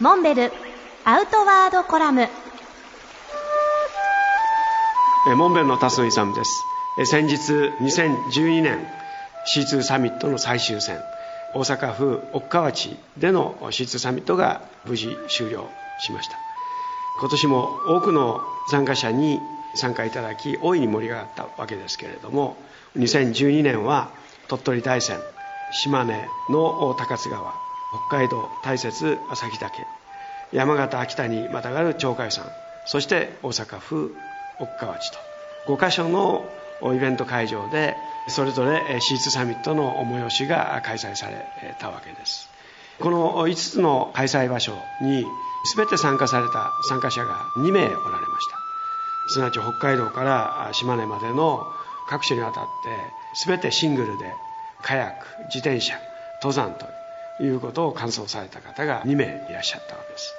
モンベルアウトワードコラム。モンベルの辰野勇です。先日2012年 C2 サミットの最終戦大阪府奥川地での C2 サミットが無事終了しました。今年も多くの参加者に参加いただき大いに盛り上がったわけですけれども2012年は鳥取大山島根の高津川北海道大雪旭岳山形秋田にまたがる鳥海山。そして大阪府奥川地と。5カ所のイベント会場でそれぞれ C2 サミットの催しが開催されたわけです。この5つの開催場所に全て参加された参加者が2名おられました。すなわち北海道から島根までの各所にわたって全てシングルでカヤック自転車登山ということを完走された方が2名いらっしゃったわけです。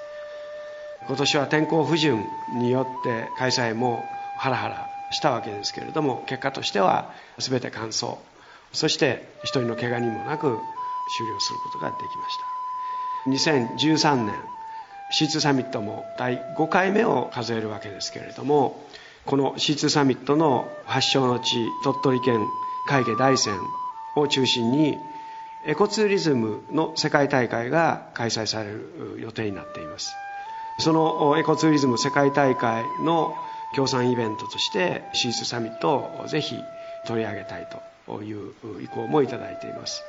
今年は天候不順によって開催もハラハラしたわけですけれども結果としては全て完走。そして一人の怪我人もなく終了することができました。2013年 C2 サミットも第5回目を数えるわけですけれどもこの C2 サミットの発祥の地鳥取県海家大山を中心にエコツーリズムの世界大会が開催される予定になっています。そのエコツーリズム世界大会の協賛イベントとして C2 サミットをぜひ取り上げたいという意向もいただいています。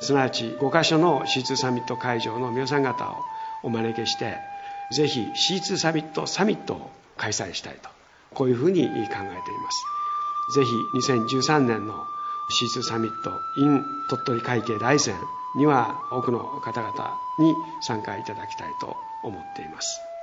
すなわち5カ所の C2 サミット会場の皆さん方をお招きしてぜひ C2 サミットサミットを開催したいとこういうふうに考えています。ぜひ2013年の C2 サミット in 鳥取会計大山には多くの方々に参加いただきたいと思っています。